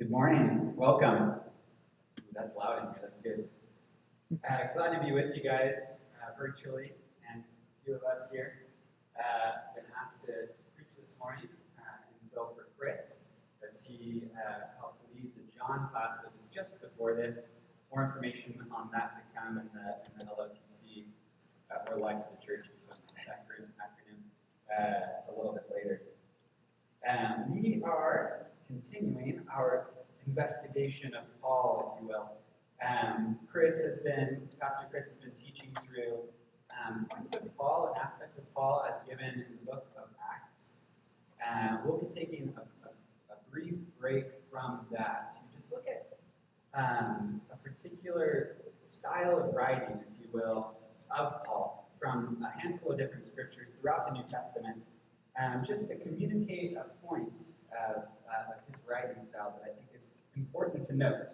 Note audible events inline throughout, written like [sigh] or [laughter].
Good morning. Welcome. That's loud in here. That's good. Uh, glad to be with you guys uh, virtually, and a few of us here. Uh, been asked to, preach this morning and fill for Chris as he uh, helped lead the John class that was just before this. More information on that to come in the, in the LOTC uh, or Life of the Church acronym, acronym uh, a little bit later. Um, we are continuing our investigation of Paul, if you will. Um, Chris has been, Pastor Chris has been teaching through um, points of Paul and aspects of Paul as given in the book of Acts. Uh, we'll be taking a, a, a, brief break from that to just look at um, a particular style of writing, if you will, of Paul from a handful of different scriptures throughout the New Testament, um, just to communicate a point of, uh, of his writing style that I think important to note.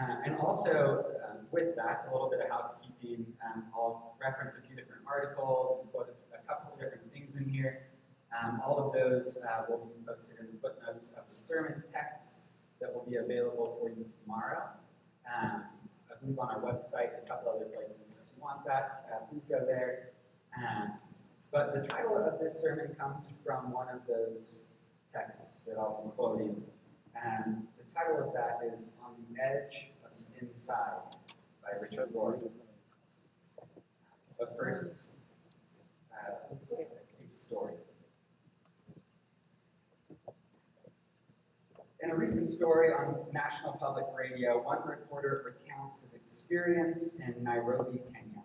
Uh, and also, um, with that, a little bit of housekeeping. Um, I'll reference a few different articles and quote a couple of different things in here. Um, all of those uh, will be posted in the footnotes of the sermon text that will be available for you tomorrow. Um, I believe on our website, a couple other places. So if you want that, uh, please go there. Um, but the title of this sermon comes from one of those texts that I'll be quoting. And the title of that is On the Edge of Inside by Richard Rohr. But first, uh, let's look at a story. In a recent story on National Public Radio, one reporter recounts his experience in Nairobi, Kenya.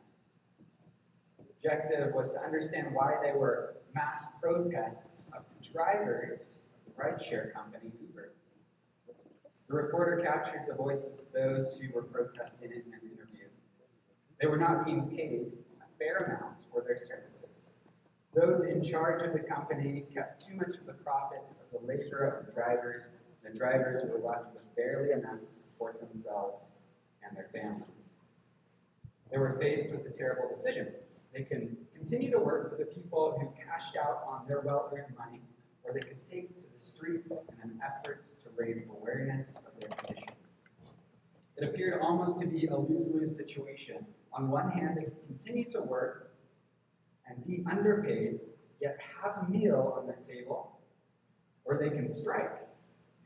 His objective was to understand why there were mass protests of drivers of the rideshare company Uber. The reporter captures the voices of those who were protesting in an interview. They were not being paid a fair amount for their services. Those in charge of the company kept too much of the profits of the labor of the drivers the drivers were left with barely enough to support themselves and their families. They were faced with a terrible decision. They can continue to work for the people who cashed out on their well earned money, or they could take to the streets in an effort to raise awareness of their condition. It appeared almost to be a lose lose situation. On one hand, they could continue to work and be underpaid, yet have a meal on their table, or they can strike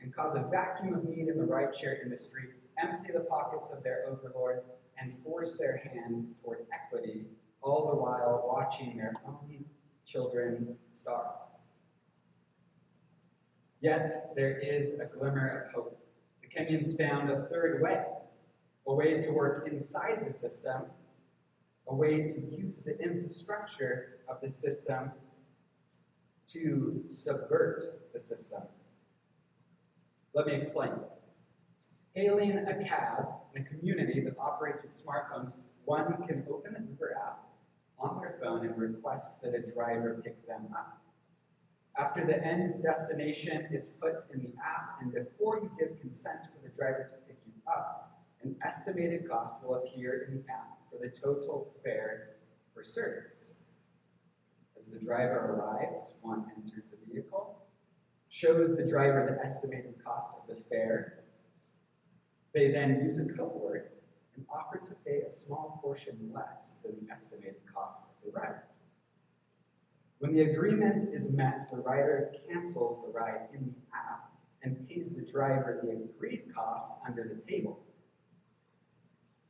and cause a vacuum of need in the rideshare industry, empty the pockets of their overlords, and force their hand toward equity, all the while watching their own children starve. Yet there is a glimmer of hope. The Kenyans found a third way, a way to work inside the system, a way to use the infrastructure of the system to subvert the system. Let me explain. Hailing a cab in a community that operates with smartphones, one can open the Uber app on their phone and request that a driver pick them up. After the end destination is put in the app, and before you give consent for the driver to pick you up, an estimated cost will appear in the app for the total fare for service. As the driver arrives, one enters the vehicle, shows the driver the estimated cost of the fare. They then use a code word and offer to pay a small portion less than the estimated cost of the ride. When the agreement is met, the rider cancels the ride in the app and pays the driver the agreed cost under the table.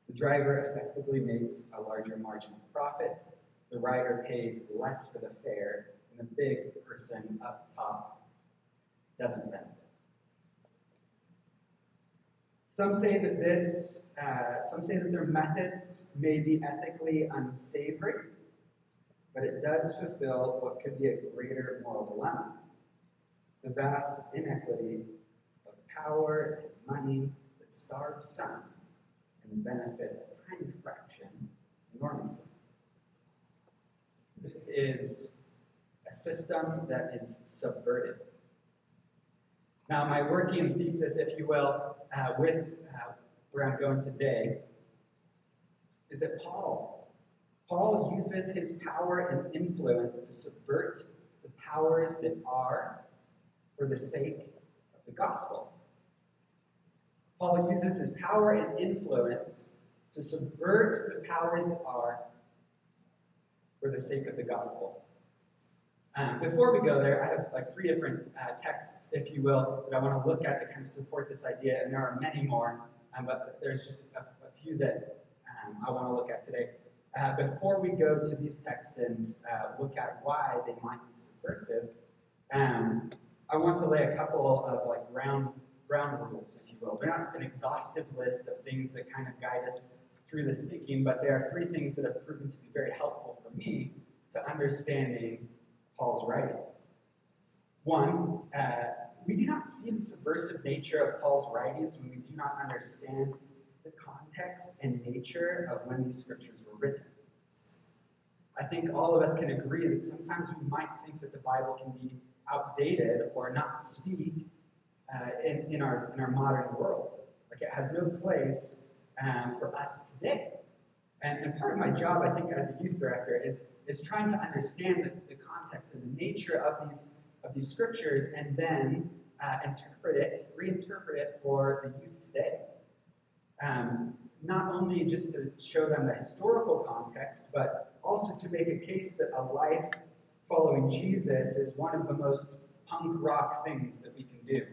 The driver effectively makes a larger margin of profit. The rider pays less for the fare, and the big person up top doesn't benefit. Some say that this, uh, some say that their methods may be ethically unsavory, but it does fulfill what could be a greater moral dilemma the vast inequity of power and money that starves some and benefit a tiny fraction enormously. This is a system that is subverted now, my working thesis, if you will, uh, with uh, where I'm going today, is that Paul, Paul uses his power and influence to subvert the powers that are for the sake of the gospel. Paul uses his power and influence to subvert the powers that are for the sake of the gospel. Um, before we go there, I have like three different uh, texts, if you will, that I want to look at that kind of support this idea, and there are many more, um, but there's just a, a few that um, I want to look at today. Uh, before we go to these texts and uh, look at why they might be subversive, um, I want to lay a couple of like ground ground rules, if you will. They're not an exhaustive list of things that kind of guide us through this thinking, but there are three things that have proven to be very helpful for me to understanding Paul's writing. One, uh, we do not see the subversive nature of Paul's writings when we do not understand the context and nature of when these scriptures were written. I think all of us can agree that sometimes we might think that the Bible can be outdated or not speak uh, in, in, our, in our modern world. Like it has no place um, for us today. And, and part of my job, I think, as a youth director, is, is trying to understand the, the context and the nature of these, of these scriptures and then uh, interpret it, reinterpret it for the youth today. Um, not only just to show them the historical context, but also to make a case that a life following Jesus is one of the most punk rock things that we can do.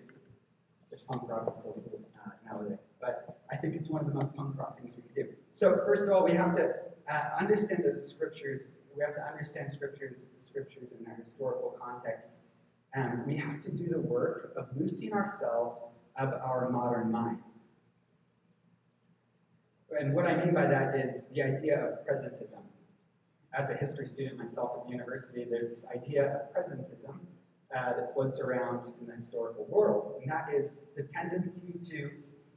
Which punk rock is still cool uh, nowadays. But I think it's one of the most punk rock things we can do. So first of all, we have to uh, understand the scriptures, we have to understand scriptures, scriptures in their historical context. And we have to do the work of loosing ourselves of our modern mind. And what I mean by that is the idea of presentism. As a history student myself at the university, there's this idea of presentism uh, that floats around in the historical world, and that is the tendency to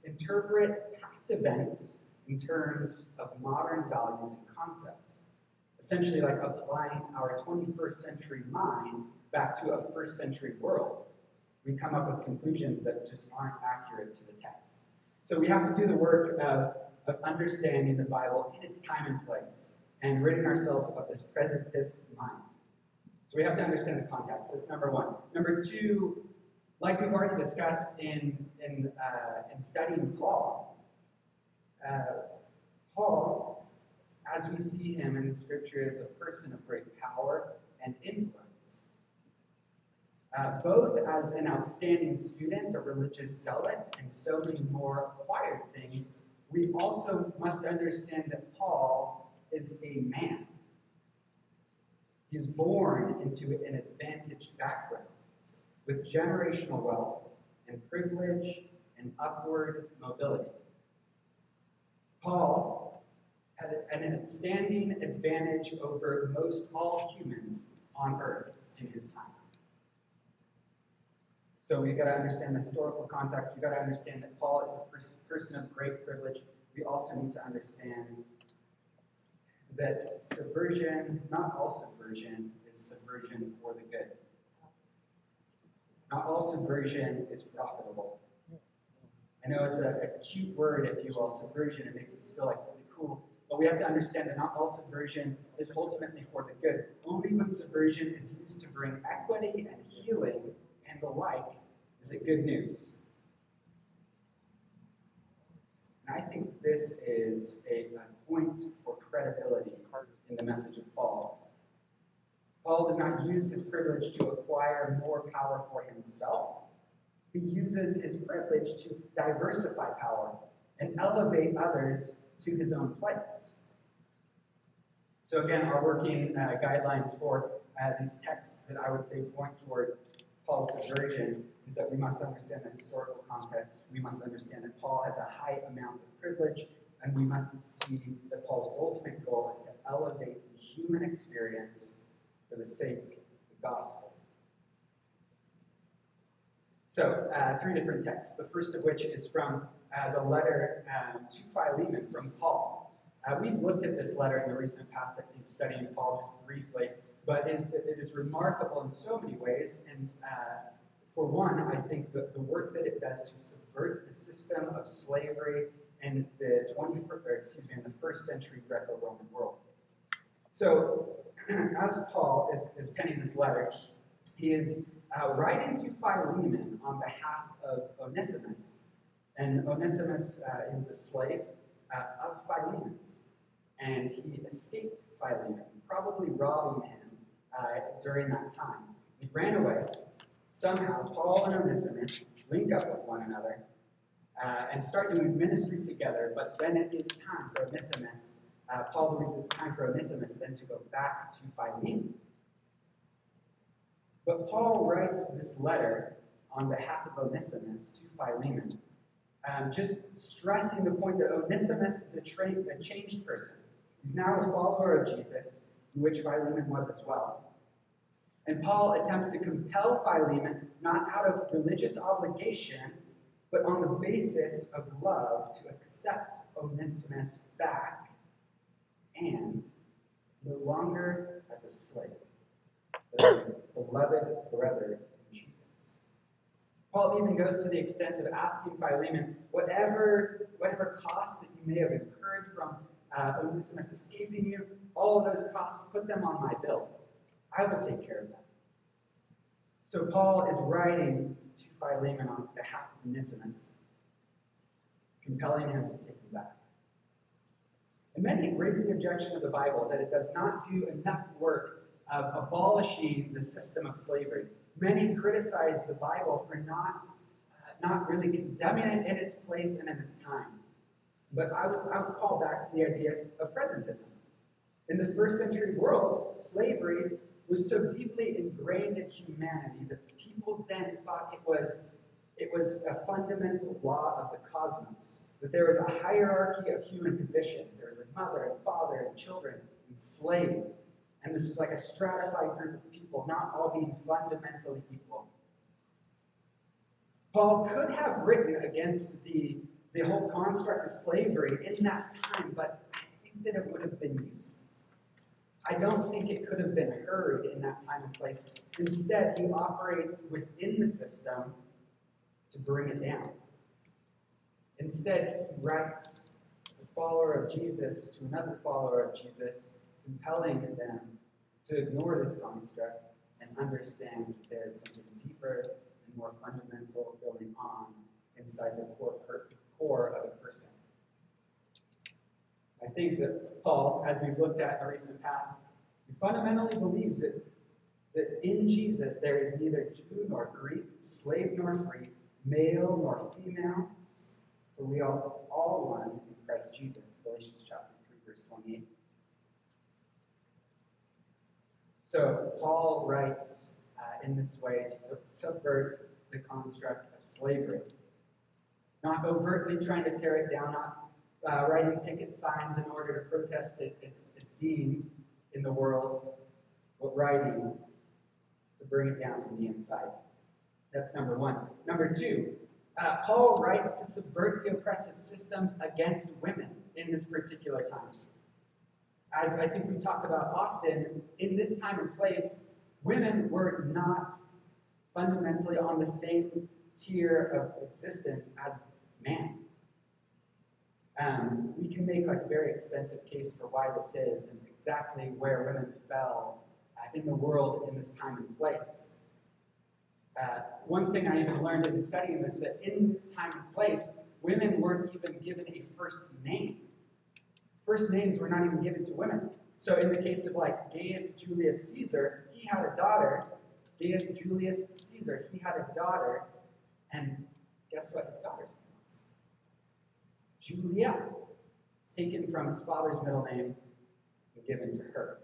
interpret past events in terms of modern values and concepts. Essentially, like applying our 21st century mind back to a first century world. We come up with conclusions that just aren't accurate to the text. So we have to do the work of, of understanding the Bible in its time and place and ridding ourselves of this presentist mind. So we have to understand the context. That's number one. Number two, like we've already discussed in, in, uh, in studying Paul, uh, Paul, as we see him in the scripture, is a person of great power and influence. Uh, both as an outstanding student, a religious zealot, and so many more acquired things, we also must understand that Paul is a man. He is born into an advantaged background with generational wealth and privilege and upward mobility. Paul had an outstanding advantage over most all humans on earth in his time. So we've got to understand the historical context. We've got to understand that Paul is a person of great privilege. We also need to understand that subversion, not all subversion, is subversion for the good. Not all subversion is profitable. I know it's a, a cute word, if you will, subversion. It makes us feel like really cool. But we have to understand that not all subversion is ultimately for the good. Only when subversion is used to bring equity and healing and the like is it good news. And I think this is a, point for credibility in the message of Paul. Paul does not use his privilege to acquire more power for himself. He uses his privilege to diversify power and elevate others to his own place. So, again, our working uh, guidelines for uh, these texts that I would say point toward Paul's subversion is that we must understand the historical context. We must understand that Paul has a high amount of privilege, and we must see that Paul's ultimate goal is to elevate human experience for the sake of the gospel. So, uh, three different texts. The first of which is from uh, the letter um, to Philemon from Paul. Uh, we've looked at this letter in the recent past, I think, studying Paul just briefly, but it is, it is remarkable in so many ways. And uh, for one, I think that the work that it does to subvert the system of slavery in the 21st, excuse me, in the first century Greco-Roman world. So, [clears throat] as Paul is, is penning this letter, he is uh, writing to Philemon on behalf of Onesimus, And Onesimus, uh, a slave uh, of Philemon's, and he escaped Philemon, probably robbing him uh, during that time. He ran away. Somehow, Paul and Onesimus link up with one another uh, and start doing ministry together, but then it is time for Onesimus. Uh, Paul believes it's time for Onesimus then to go back to Philemon. But Paul writes this letter on behalf of Onesimus to Philemon, um, just stressing the point that Onesimus is a, tra- a changed person. He's now a follower of Jesus, in which Philemon was as well. And Paul attempts to compel Philemon not out of religious obligation, but on the basis of love to accept Onesimus back and no longer as a slave, but as a beloved brother in Jesus. Paul even goes to the extent of asking Philemon, whatever, whatever cost that you may have incurred from uh, Onesimus escaping you, all of those costs, put them on my bill. I will take care of them. So Paul is writing to Philemon on behalf of Onesimus, compelling him to take him back. And many raise the objection of the Bible that it does not do enough work of abolishing the system of slavery. Many criticize the Bible for not, uh, not really condemning it in its place and in its time. But I would, I would call back to the idea of presentism. In the first century world, slavery was so deeply ingrained in humanity that people then thought it was, it was a fundamental law of the cosmos. That there was a hierarchy of human positions. There was a mother and father and children and slave. And this was like a stratified group of people, not all being fundamentally equal. Paul could have written against the, the whole construct of slavery in that time, but I think that it would have been useless. I don't think it could have been heard in that time and place. Instead, he operates within the system to bring it down. Instead, he writes as a follower of Jesus to another follower of Jesus, compelling them to ignore this construct and understand that there is something deeper and more fundamental going on inside the core, core of a person. I think that Paul, as we've looked at in the recent past, fundamentally believes that, that in Jesus there is neither Jew nor Greek, slave nor free, male nor female, for we are all one in Christ Jesus. Galatians chapter 3, verse 28. So Paul writes uh, in this way to subvert the construct of slavery. Not overtly trying to tear it down, not uh, writing picket signs in order to protest it, its, its being in the world, but writing to bring it down from the inside. That's number one. Number two, uh, Paul writes to subvert the oppressive systems against women in this particular time. As I think we talk about often, in this time and place, women were not fundamentally on the same tier of existence as man. Um, we can make like a very extensive case for why this is and exactly where women fell uh, in the world in this time and place. Uh, one thing I even learned in studying this that in this time and place, women weren't even given a first name. First names were not even given to women. So in the case of like Gaius Julius Caesar, he had a daughter. Gaius Julius Caesar, he had a daughter, and guess what his daughter's? Julia. It's taken from his father's middle name and given to her.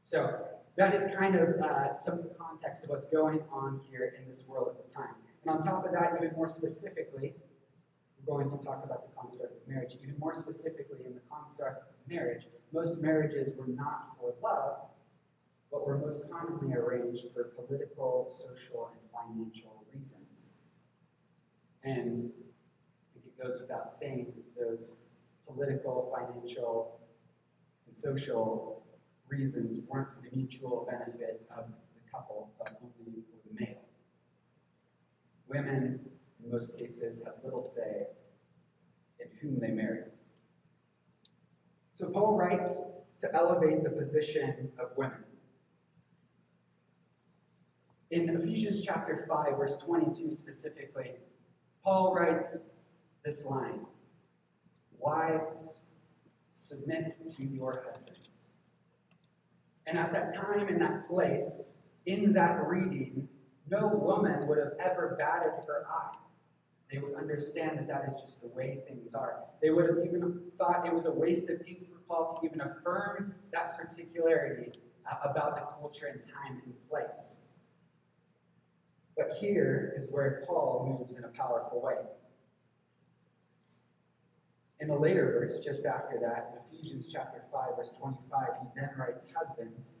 So that is kind of uh, some context of what's going on here in this world at the time. And on top of that, even more specifically, we're going to talk about the construct of marriage. Even more specifically, in the construct of marriage, most marriages were not for love, but were most commonly arranged for political, social, and financial reasons. And goes without saying those political, financial, and social reasons weren't for the mutual benefit of the couple, but only for the male. Women, in most cases, have little say in whom they marry. So Paul writes to elevate the position of women. In Ephesians chapter 5, verse 22 specifically, Paul writes this line Wives, submit to your husbands. And at that time, in that place, in that reading, no woman would have ever batted her eye. They would understand that that is just the way things are. They would have even thought it was a waste of ink for Paul to even affirm that particularity uh, about the culture and time and place. But here is where Paul moves in a powerful way. In a later verse, just after that, in Ephesians chapter 5, verse 25, he then writes, Husbands,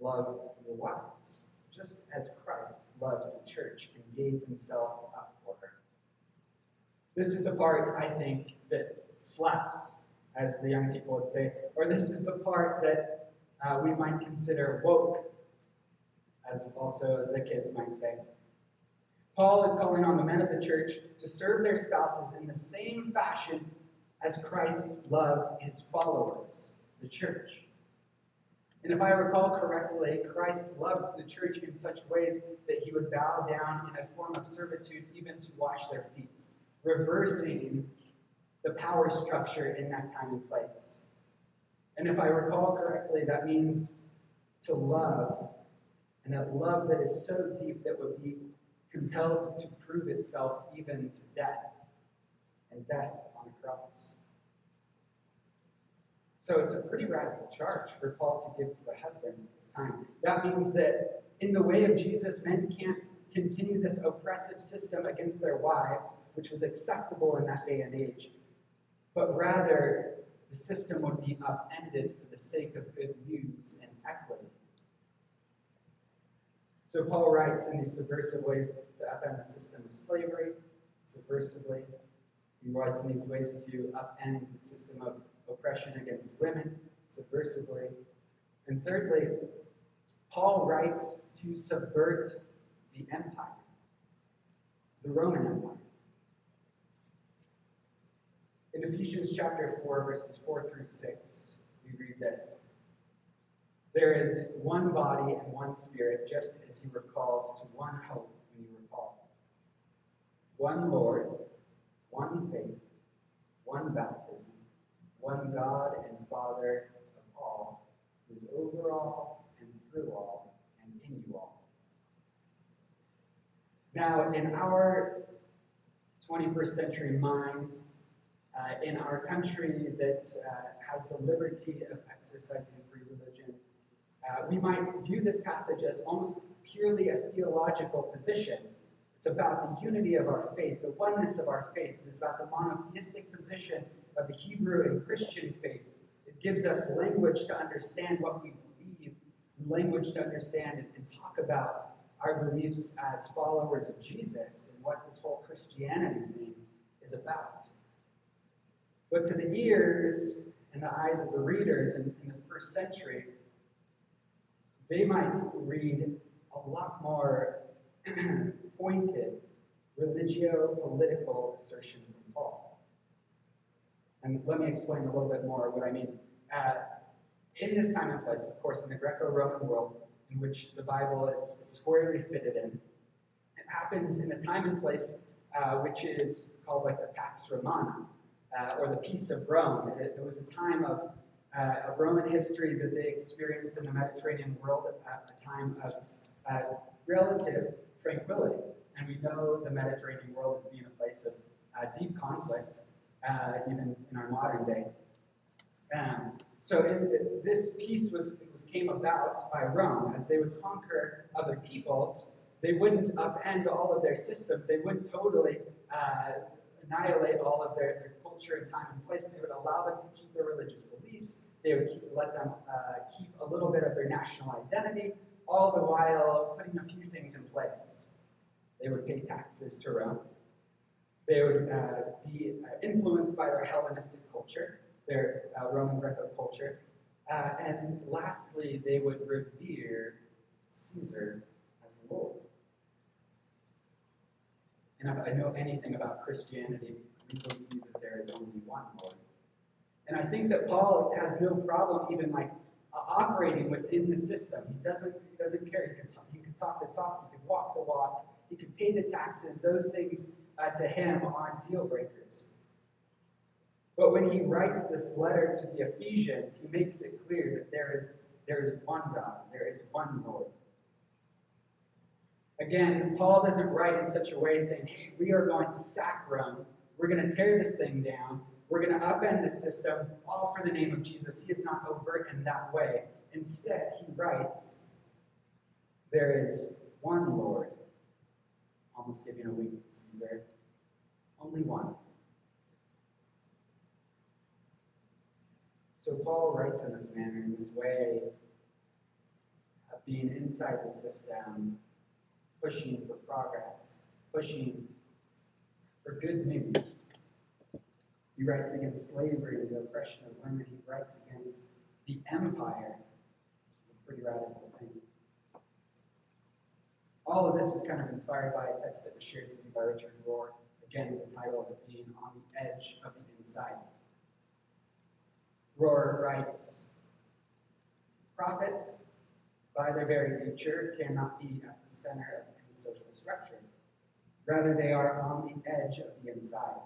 love your wives, just as Christ loves the church and gave himself up for her. This is the part, I think, that slaps, as the young people would say, or this is the part that uh, we might consider woke, as also the kids might say. Paul is calling on the men of the church to serve their spouses in the same fashion as Christ loved his followers, the church. And if I recall correctly, Christ loved the church in such ways that he would bow down in a form of servitude even to wash their feet, reversing the power structure in that time and place. And if I recall correctly, that means to love, and a love that is so deep that would be compelled to prove itself even to death, and death on a cross. So it's a pretty radical charge for Paul to give to the husbands at this time. That means that in the way of Jesus, men can't continue this oppressive system against their wives, which was acceptable in that day and age, but rather the system would be upended for the sake of good news and equity. So Paul writes in these subversive ways to upend the system of slavery, subversively. He writes in these ways to upend the system of oppression against women subversively. And thirdly, Paul writes to subvert the empire, the Roman Empire. In Ephesians chapter 4, verses 4 through 6, we read this There is one body and one spirit, just as you were called to one hope when you were called. One Lord, one faith, one baptism one God and Father of all, who is over all and through all and in you all. Now, in our 21st century mind, uh, in our country that uh, has the liberty of exercising free religion, uh, we might view this passage as almost purely a theological position. It's about the unity of our faith, the oneness of our faith. It's about the monotheistic position of the Hebrew and Christian faith. It gives us language to understand what we believe, language to understand and, and talk about our beliefs as followers of Jesus and what this whole Christianity thing is about. But to the ears and the eyes of the readers in, in the first century, they might read a lot more [clears throat] pointed religio political assertion from Paul. And let me explain a little bit more what I mean. Uh, in this time and place, of course, in the Greco Roman world, in which the Bible is squarely fitted in, it happens in a time and place uh, which is called like the Pax Romana, uh, or the Peace of Rome. It, it was a time of, uh, of Roman history that they experienced in the Mediterranean world at a time of uh, relative tranquility. And we know the Mediterranean world as being a place of uh, deep conflict uh, even in our modern day. Um, so it, it, this peace was, was came about by Rome as they would conquer other peoples. They wouldn't upend all of their systems. They wouldn't totally uh, annihilate all of their, their culture and time and place. They would allow them to keep their religious beliefs. They would keep, let them uh, keep a little bit of their national identity, all the while putting a few things in place. They would pay taxes to Rome. They would uh, be uh, influenced by their Hellenistic culture, their uh, Roman Greco culture. Uh, and lastly, they would revere Caesar as a Lord. And if I know anything about Christianity, we believe that there is only one Lord. And I think that Paul has no problem even like operating within the system. He doesn't, he doesn't care. He can, talk, he can talk the talk, he can walk the walk, he can pay the taxes. Those things uh, to him aren't deal breakers. But when he writes this letter to the Ephesians, he makes it clear that there is, there is one God, there is one Lord. Again, Paul doesn't write in such a way saying, hey, we are going to sack Rome, we're going to tear this thing down, we're going to upend the system, all for the name of Jesus. He is not overt in that way. Instead, he writes, there is one Lord, almost giving a wink to Caesar, only one. So Paul writes in this manner, in this way of being inside the system, pushing for progress, pushing for good news. He writes against slavery and the oppression of women. He writes against the empire, which is a pretty radical thing. All of this was kind of inspired by a text that was shared to me by Richard Rohr. Again, with the title of it being On the Edge of the Inside. Rohr writes Prophets, by their very nature, cannot be at the center of any social structure. Rather, they are on the edge of the inside.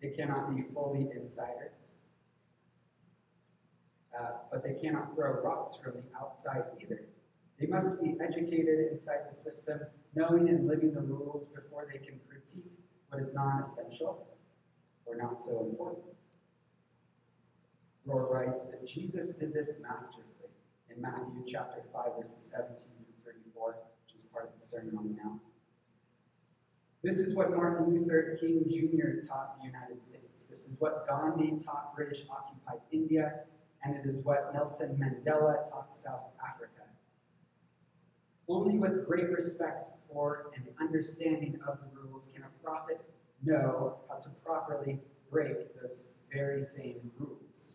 They cannot be fully insiders. Uh, but they cannot throw rocks from the outside either. They must be educated inside the system, knowing and living the rules before they can critique what is non essential or not so important. Rohr writes that Jesus did this masterfully in Matthew chapter 5, verses 17 through 34, which is part of the Sermon on the Mount. This is what Martin Luther King Jr. taught the United States. This is what Gandhi taught British occupied India, and it is what Nelson Mandela taught South Africa. Only with great respect for and understanding of the rules can a prophet know how to properly break those very same rules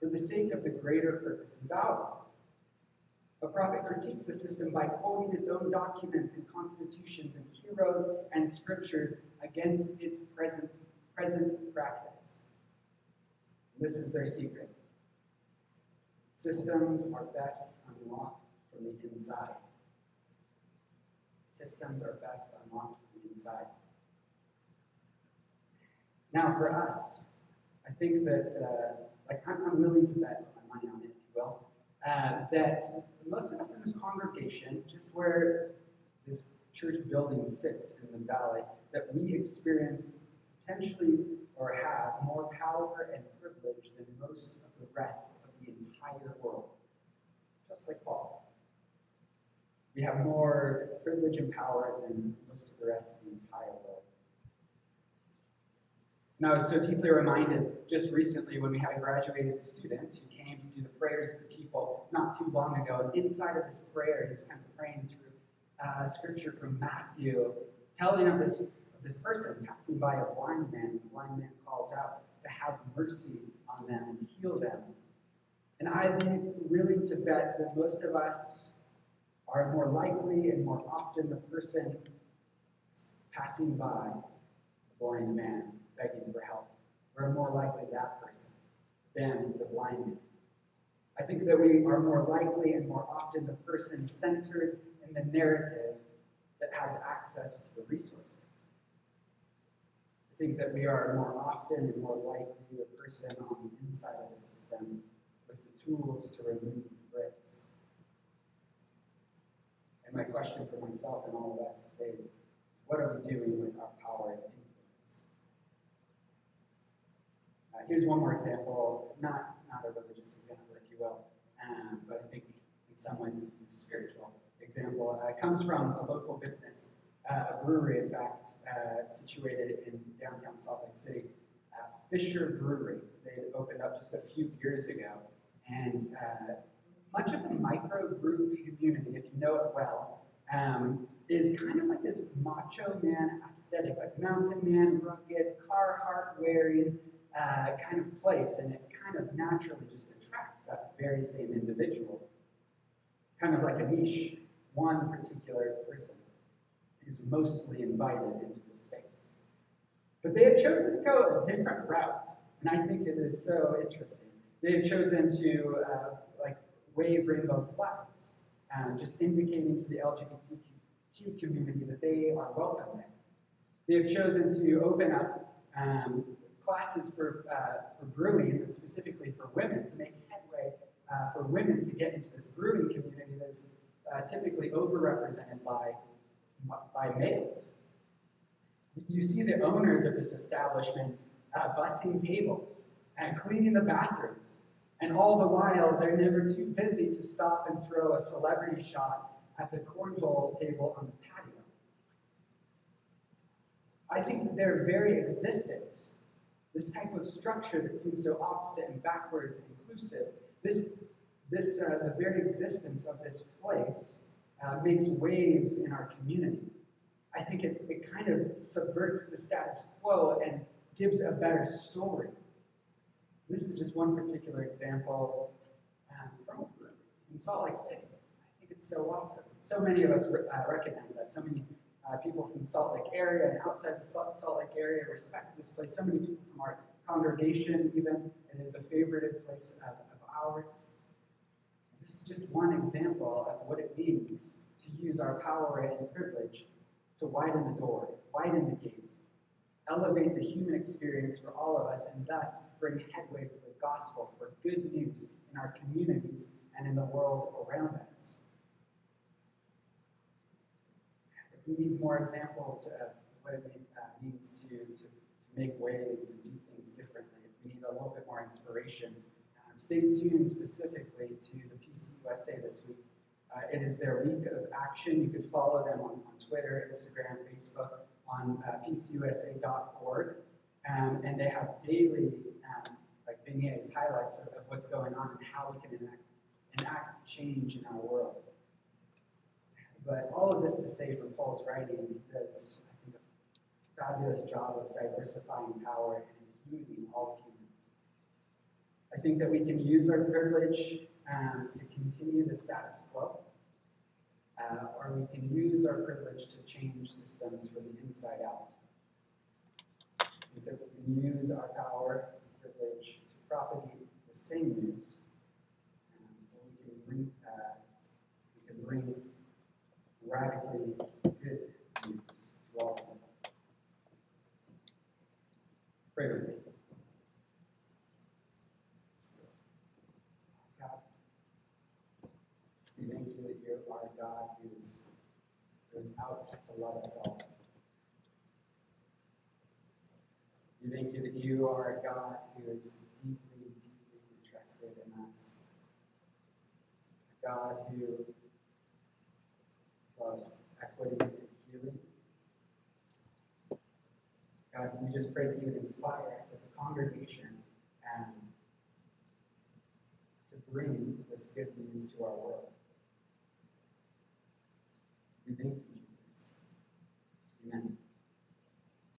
for the sake of the greater purpose and value. A prophet critiques the system by quoting its own documents and constitutions and heroes and scriptures against its present, present practice. This is their secret. Systems are best unlocked from the inside. Systems are best unlocked from the inside. Now, for us, I think that uh, like I'm, I'm willing to bet my money on it, if you will, uh, that most of us in this congregation, just where this church building sits in the valley, that we experience potentially or have more power and privilege than most of the rest of the entire world. Just like Paul. We have more privilege and power than most of the rest of the entire world. And I was so deeply reminded just recently when we had a graduated student who came to do the prayers of the people not too long ago. And inside of this prayer, he was kind of praying through uh, scripture from Matthew, telling of this, of this person passing by a blind man. And The blind man calls out to have mercy on them and heal them. And be willing to bet that most of us are more likely and more often the person passing by a blind man begging for help. We're more likely that person than the blind man. I think that we are more likely and more often the person centered in the narrative that has access to the resources. I think that we are more often and more likely the person on the inside of the system with the tools to remove the bricks. And my question for myself and all of us today is what are we doing with our power and Uh, here's one more example, not, not a religious example, if you will, um, but I think in some ways it's a spiritual example. Uh, it comes from a local business, uh, a brewery, in fact, uh, situated in downtown Salt Lake City. Uh, Fisher Brewery. They opened up just a few years ago, and uh, much of the microbrew community, if you know it well, um, is kind of like this macho man aesthetic, like mountain man, rugged, Carhartt wearing, uh, kind of place, and it kind of naturally just attracts that very same individual. Kind of like a niche, one particular person is mostly invited into the space. But they have chosen to go a different route, and I think it is so interesting. They have chosen to uh, like wave rainbow flags, um, just indicating to the LGBTQ community that they are welcome there. They have chosen to open up um, classes for, uh, for brewing, specifically for women, to make headway uh, for women to get into this brewing community that's uh, typically overrepresented by, by males. You see the owners of this establishment uh, bussing tables and cleaning the bathrooms. And all the while, they're never too busy to stop and throw a celebrity shot at the cornhole table on the patio. I think that their very existence, this type of structure that seems so opposite and backwards and inclusive, this, this, uh, the very existence of this place uh, makes waves in our community. I think it, it kind of subverts the status quo and gives a better story. This is just one particular example um, from in Salt Lake City. I think it's so awesome. So many of us uh, recognize that. So many uh, people from the Salt Lake area and outside the Salt Lake area respect this place. So many people from our congregation, even, it is a favorite place of, of ours. This is just one example of what it means to use our power and privilege to widen the door, widen the gate, elevate the human experience for all of us, and thus bring headway for the gospel, for good news in our communities and in the world around us. If we need more examples of what it uh, means to, to, to make waves and do things differently, we need a little bit more inspiration, um, stay tuned specifically to the PCUSA this week. Uh, it is their week of action. You could follow them on, on Twitter, Instagram, Facebook on uh, pcusa.org, um, and they have daily um, like vignettes, highlights of, of, what's going on and how we can enact, enact change in our world. But all of this to say from Paul's writing does, I think, a fabulous job of diversifying power and including all humans. I think that we can use our privilege um, to continue the status quo uh, or we can use our privilege to change systems from the inside out. We can use our power and privilege to propagate the same news, um, we can bring, uh, we can bring radically good news to all people. Pray with me. God who is, who is out to love us all. We thank you that you are a God who is deeply, deeply interested in us. A God who was equity and healing. God, we just pray that you would inspire us as a congregation and to bring this good news to our world. We thank you, Jesus. Amen.